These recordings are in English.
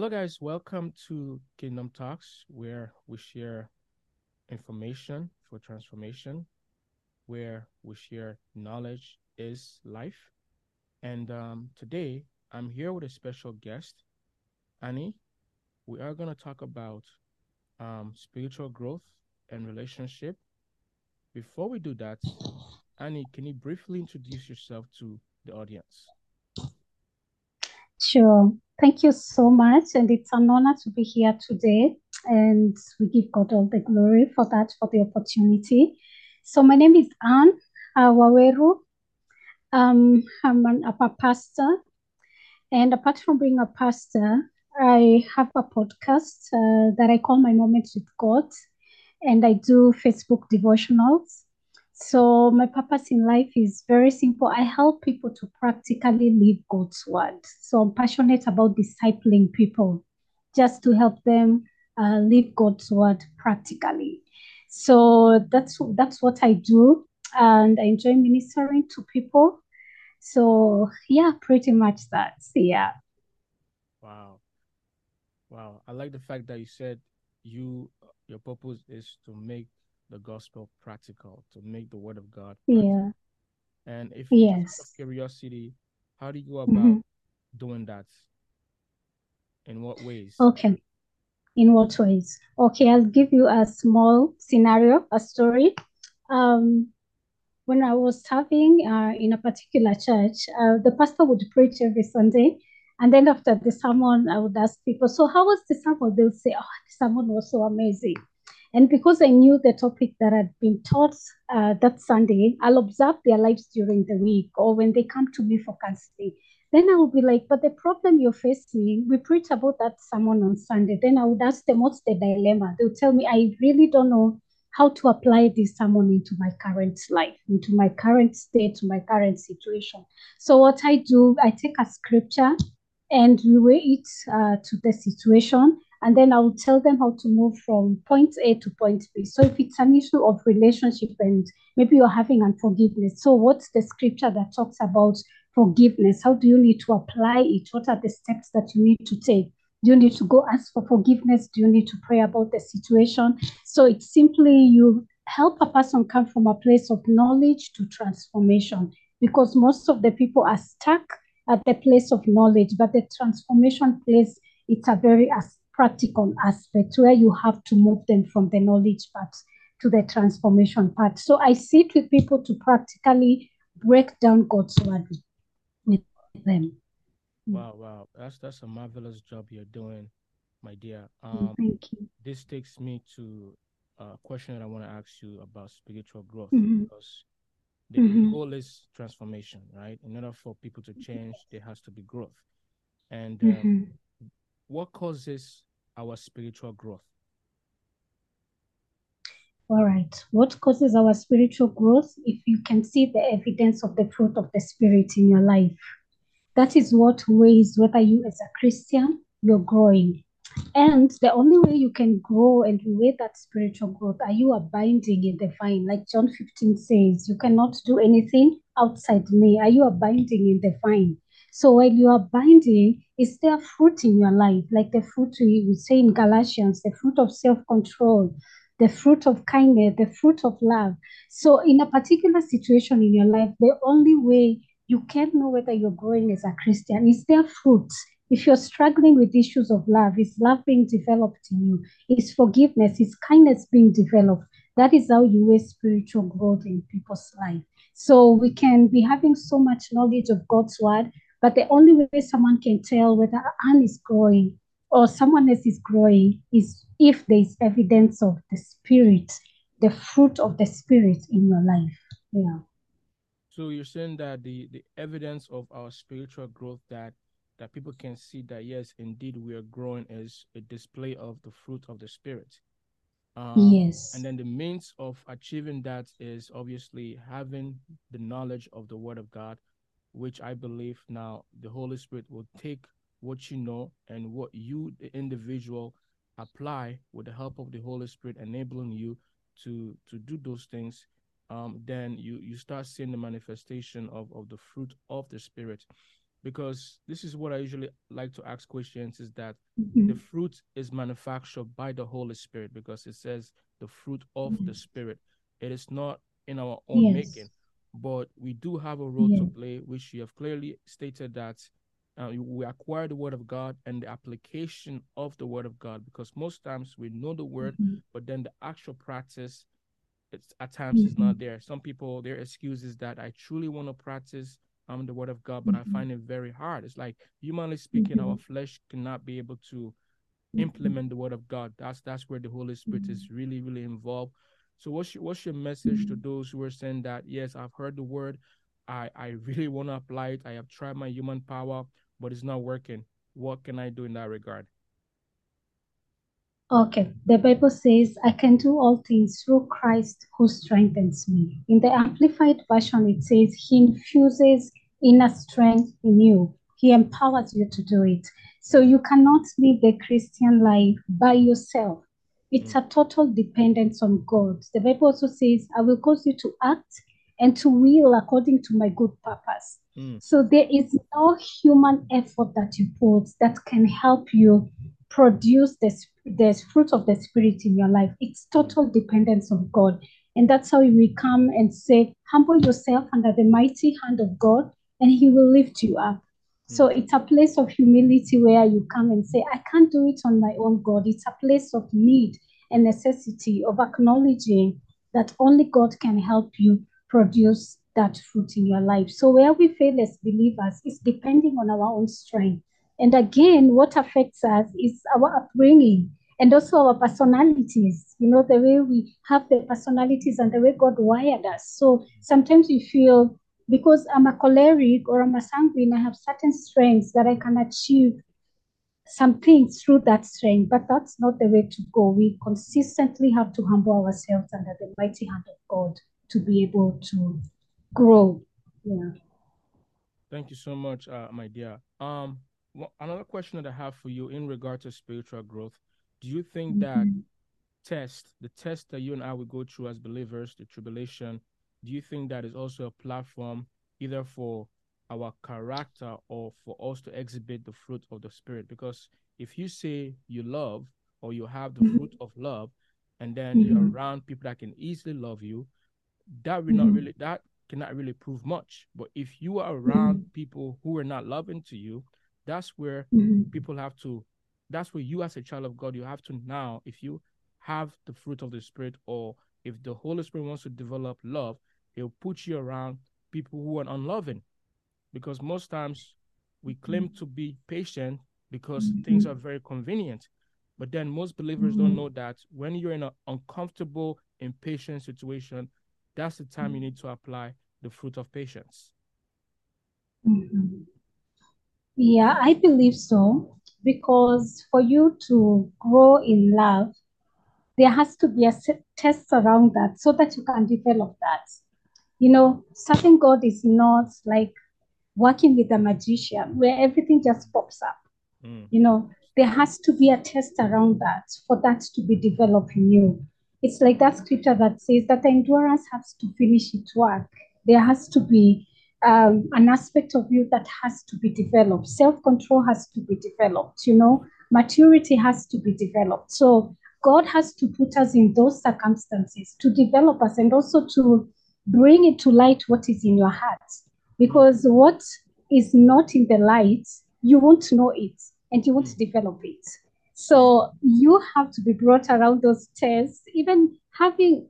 Hello, guys. Welcome to Kingdom Talks, where we share information for transformation, where we share knowledge is life. And um, today, I'm here with a special guest, Annie. We are going to talk about um, spiritual growth and relationship. Before we do that, Annie, can you briefly introduce yourself to the audience? Sure. Thank you so much. And it's an honor to be here today. And we give God all the glory for that, for the opportunity. So, my name is Anne Waweru. Um, I'm an upper pastor. And apart from being a pastor, I have a podcast uh, that I call My Moments with God. And I do Facebook devotionals. So, my purpose in life is very simple. I help people to practically live God's word. So, I'm passionate about discipling people just to help them uh, live God's word practically. So, that's, that's what I do. And I enjoy ministering to people. So, yeah, pretty much that. Yeah. Wow. Wow. I like the fact that you said you your purpose is to make the gospel practical, to make the word of God. Practical. Yeah. And if yes, curiosity, how do you go about mm-hmm. doing that? In what ways? Okay. In what ways? Okay, I'll give you a small scenario, a story. Um, when I was serving uh, in a particular church, uh, the pastor would preach every Sunday. And then after the sermon, I would ask people, So, how was the sermon? They'll say, Oh, the sermon was so amazing. And because I knew the topic that had been taught uh, that Sunday, I'll observe their lives during the week or when they come to me for counseling. Then I will be like, but the problem you're facing, we preach about that sermon on Sunday. Then I would ask them, what's the dilemma? They'll tell me, I really don't know how to apply this sermon into my current life, into my current state, to my current situation. So what I do, I take a scripture and weigh it uh, to the situation and then I will tell them how to move from point A to point B. So if it's an issue of relationship and maybe you're having unforgiveness, so what's the scripture that talks about forgiveness? How do you need to apply it? What are the steps that you need to take? Do you need to go ask for forgiveness? Do you need to pray about the situation? So it's simply you help a person come from a place of knowledge to transformation because most of the people are stuck at the place of knowledge, but the transformation place, it's a very practical aspect where you have to move them from the knowledge part to the transformation part. So I sit with people to practically break down God's word with them. Wow, wow. That's that's a marvelous job you're doing, my dear. Um Thank you. this takes me to a question that I want to ask you about spiritual growth Mhm. because the Mhm. goal is transformation, right? In order for people to change, there has to be growth. And um, Mhm. what causes our spiritual growth? All right. What causes our spiritual growth? If you can see the evidence of the fruit of the Spirit in your life, that is what weighs whether you, as a Christian, you're growing. And the only way you can grow and weigh that spiritual growth are you abiding in the vine. Like John 15 says, you cannot do anything outside me. Are you abiding in the vine? So while you are binding, is there fruit in your life? Like the fruit we we say in Galatians, the fruit of self-control, the fruit of kindness, the fruit of love. So in a particular situation in your life, the only way you can know whether you're growing as a Christian is there fruit. If you're struggling with issues of love, is love being developed in you? Is forgiveness, is kindness being developed? That is how you weigh spiritual growth in people's life. So we can be having so much knowledge of God's word, but the only way someone can tell whether Anne is growing or someone else is growing is if there is evidence of the spirit, the fruit of the spirit in your life. Yeah. So you're saying that the the evidence of our spiritual growth that that people can see that yes, indeed we are growing is a display of the fruit of the spirit. Um, Yes. and then the means of achieving that is obviously having the knowledge of the word of God, which I believe now the Holy Spirit will take what you know and what you, the individual, apply with the help of the Holy Spirit, enabling you to to do those things. Um, then you you start seeing the manifestation of of the fruit of the Spirit. because this is what I usually like to ask questions is that Mhm. the fruit is manufactured by the Holy Spirit because it says the fruit of the Spirit. It is not in our own Yes. making, but we do have a role to play, which you have clearly stated that uh, we acquire the Word of God and the application of the Word of God because most times we know the Word, Mhm. but then the actual practice it's at times is not there. Some people their excuse is that I truly want to practice um the word of God, but I Mhm. find it very hard. It's like humanly speaking, our Mhm. flesh cannot be able to Mhm. implement the word of God. That's that's where the Holy Spirit is really, really involved. So what's your what's your message to those who are saying that yes, I've heard the word, I I really want to apply it. I have tried my human power, but it's not working. What can I do in that regard? Okay, the Bible says, I can do all things through Christ who strengthens me. In the Amplified Version, it says, He infuses inner strength in you, He empowers you to do it. So you cannot live the Christian life by yourself. It's a total dependence on God. The Bible also says, I will cause you to act and to will according to my good purpose. Mm. So there is no human effort that you put that can help you produce the, the fruit of the spirit in your life. It's total dependence on God. And that's how we come and say, humble yourself under the mighty hand of God, and He will lift you up. Mm. So it's a place of humility where you come and say, I can't do it on my own, God. It's a place of need and necessity of acknowledging that only God can help you produce that fruit in your life. So where we fail as believers is depending on our own strength. And again, what affects us is our upbringing and also our personalities, you know, the way we have the personalities and the way God wired us. So sometimes we feel because I'm a choleric or I'm a sanguine, I have certain strengths that I can achieve some things through that strength, but that's not the way to go. We consistently have to humble ourselves under the mighty hand of God to be able to grow. Yeah. Thank you so much, uh, my dear. Um, wha- another question that I have for you in regard to spiritual growth, do you think that Mhm. test, the test that you and I will go through as believers, the tribulation, do you think that is also a platform either for our character or for us to exhibit the fruit of the spirit? Because if you say you love or you have the fruit of love, and then you're Mhm. around people that can easily love you, that will not Mhm. really that cannot really prove much. But if you are around people who are not loving to you, that's where Mhm. people have to that's where you as a child of God, you have to now, if you have the fruit of the spirit or if the Holy Spirit wants to develop love, he'll put you around people who are unloving. Because most times we claim to be patient because things are very convenient. But then most believers don't know that when you're in an uncomfortable, impatient situation, that's the time you need to apply the fruit of patience. Mhm. Yeah, I believe so. Because for you to grow in love, there has to be a test around that so that you can develop that. You know, serving God is not like working with a magician where everything just pops up. Mm. You know, there has to be a test around that for that to be developed in you. It's like that scripture that says that the endurance has to finish its work. There has to be um, an aspect of you that has to be developed. Self control has to be developed. You know, maturity has to be developed. So God has to put us in those circumstances to develop us and also to bring it to light what is in your heart. Because what is not in the light, you won't know it and you won't develop it. So you have to be brought around those tests, even having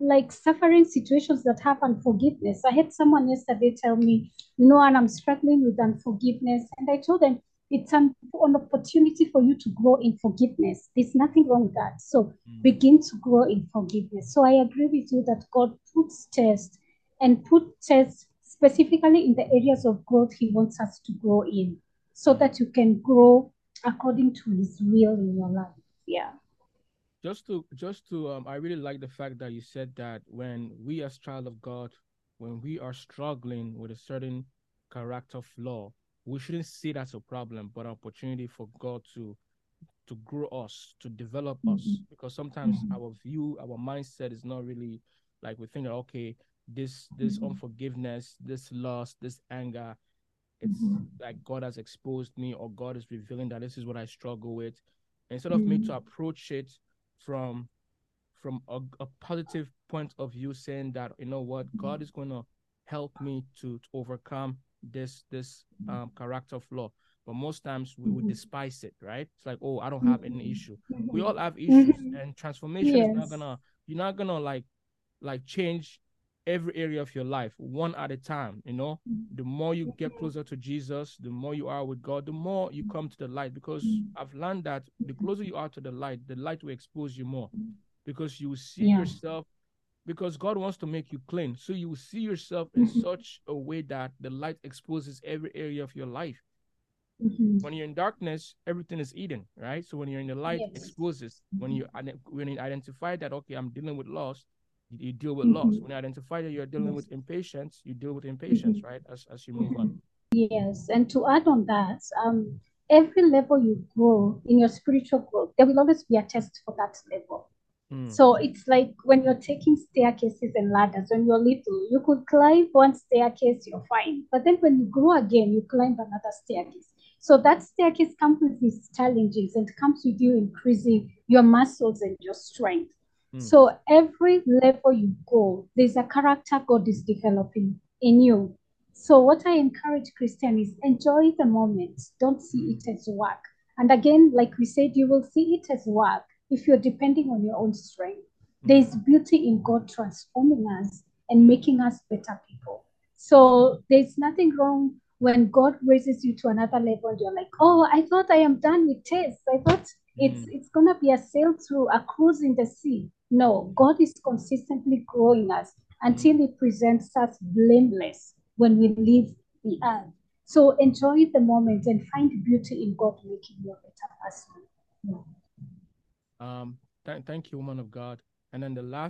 like suffering situations that have unforgiveness. I had someone yesterday tell me, you know, and I'm struggling with unforgiveness. And I told them it's an, an opportunity for you to grow in forgiveness. There's nothing wrong with that. So begin to grow in forgiveness. So I agree with you that God puts tests and put tests specifically in the areas of growth He wants us to grow in so that you can grow according to His will in your life. Yeah. just to just to um i really like the fact that you said that when we as child of god when we are struggling with a certain character flaw we shouldn't see that as a problem but an opportunity for god to to grow us to develop us Mhm. because sometimes Mhm. our view our mindset is not really like we think that okay this this Mhm. unforgiveness this lust this anger it's like God has exposed me or God is revealing that this is what I struggle with. Instead of me to approach it from from a, a positive point of view, saying that you know what, God is gonna help me to, to overcome this this um, character flaw. But most times we would Mhm. despise it, right? It's like, oh, I don't have any Mhm. issue. We all have issues, and transformation is not gonna you're not gonna like like change every area of your life one at a time you know the more you get closer to jesus the more you are with god the more you come to the light because i've learned that the closer you are to the light the light will expose you more because you will see Yeah. yourself because god wants to make you clean so you will see yourself in Mhm. such a way that the light exposes every area of your life Mhm. when you're in darkness, everything is eaten, right? So when you're in the light, Yes. exposes. When you when you identify that okay, I'm dealing with loss, you, deal with loss. When you identify that you're dealing Yes. with impatience, you deal with impatience, Mhm. right? As as you move on. Yes, and to add on that, um, every level you grow in your spiritual growth, there will always be a test for that level. Mm, So it's like when you're taking staircases and ladders, when you're little, you could climb one staircase, you're fine. But then when you grow again, you climb another staircase. So that staircase comes with these challenges and comes with you increasing your muscles and your strength. Mm. So every level you go, there's a character God is developing in you. So what I encourage Christian is enjoy the moment. Don't see it as work. And again, like we said, you will see it as work if you're depending on your own strength. There's beauty in God transforming us and making us better people. So there's nothing wrong when God raises you to another level you're like, oh, I thought I am done with tests. I thought it's Mm. it's gonna be a sail through a cruise in the sea. No, God is consistently growing us until He presents us blameless when we leave the earth. So enjoy the moment and find beauty in God making you a better person. Um, th- thank you, woman of God. And then the last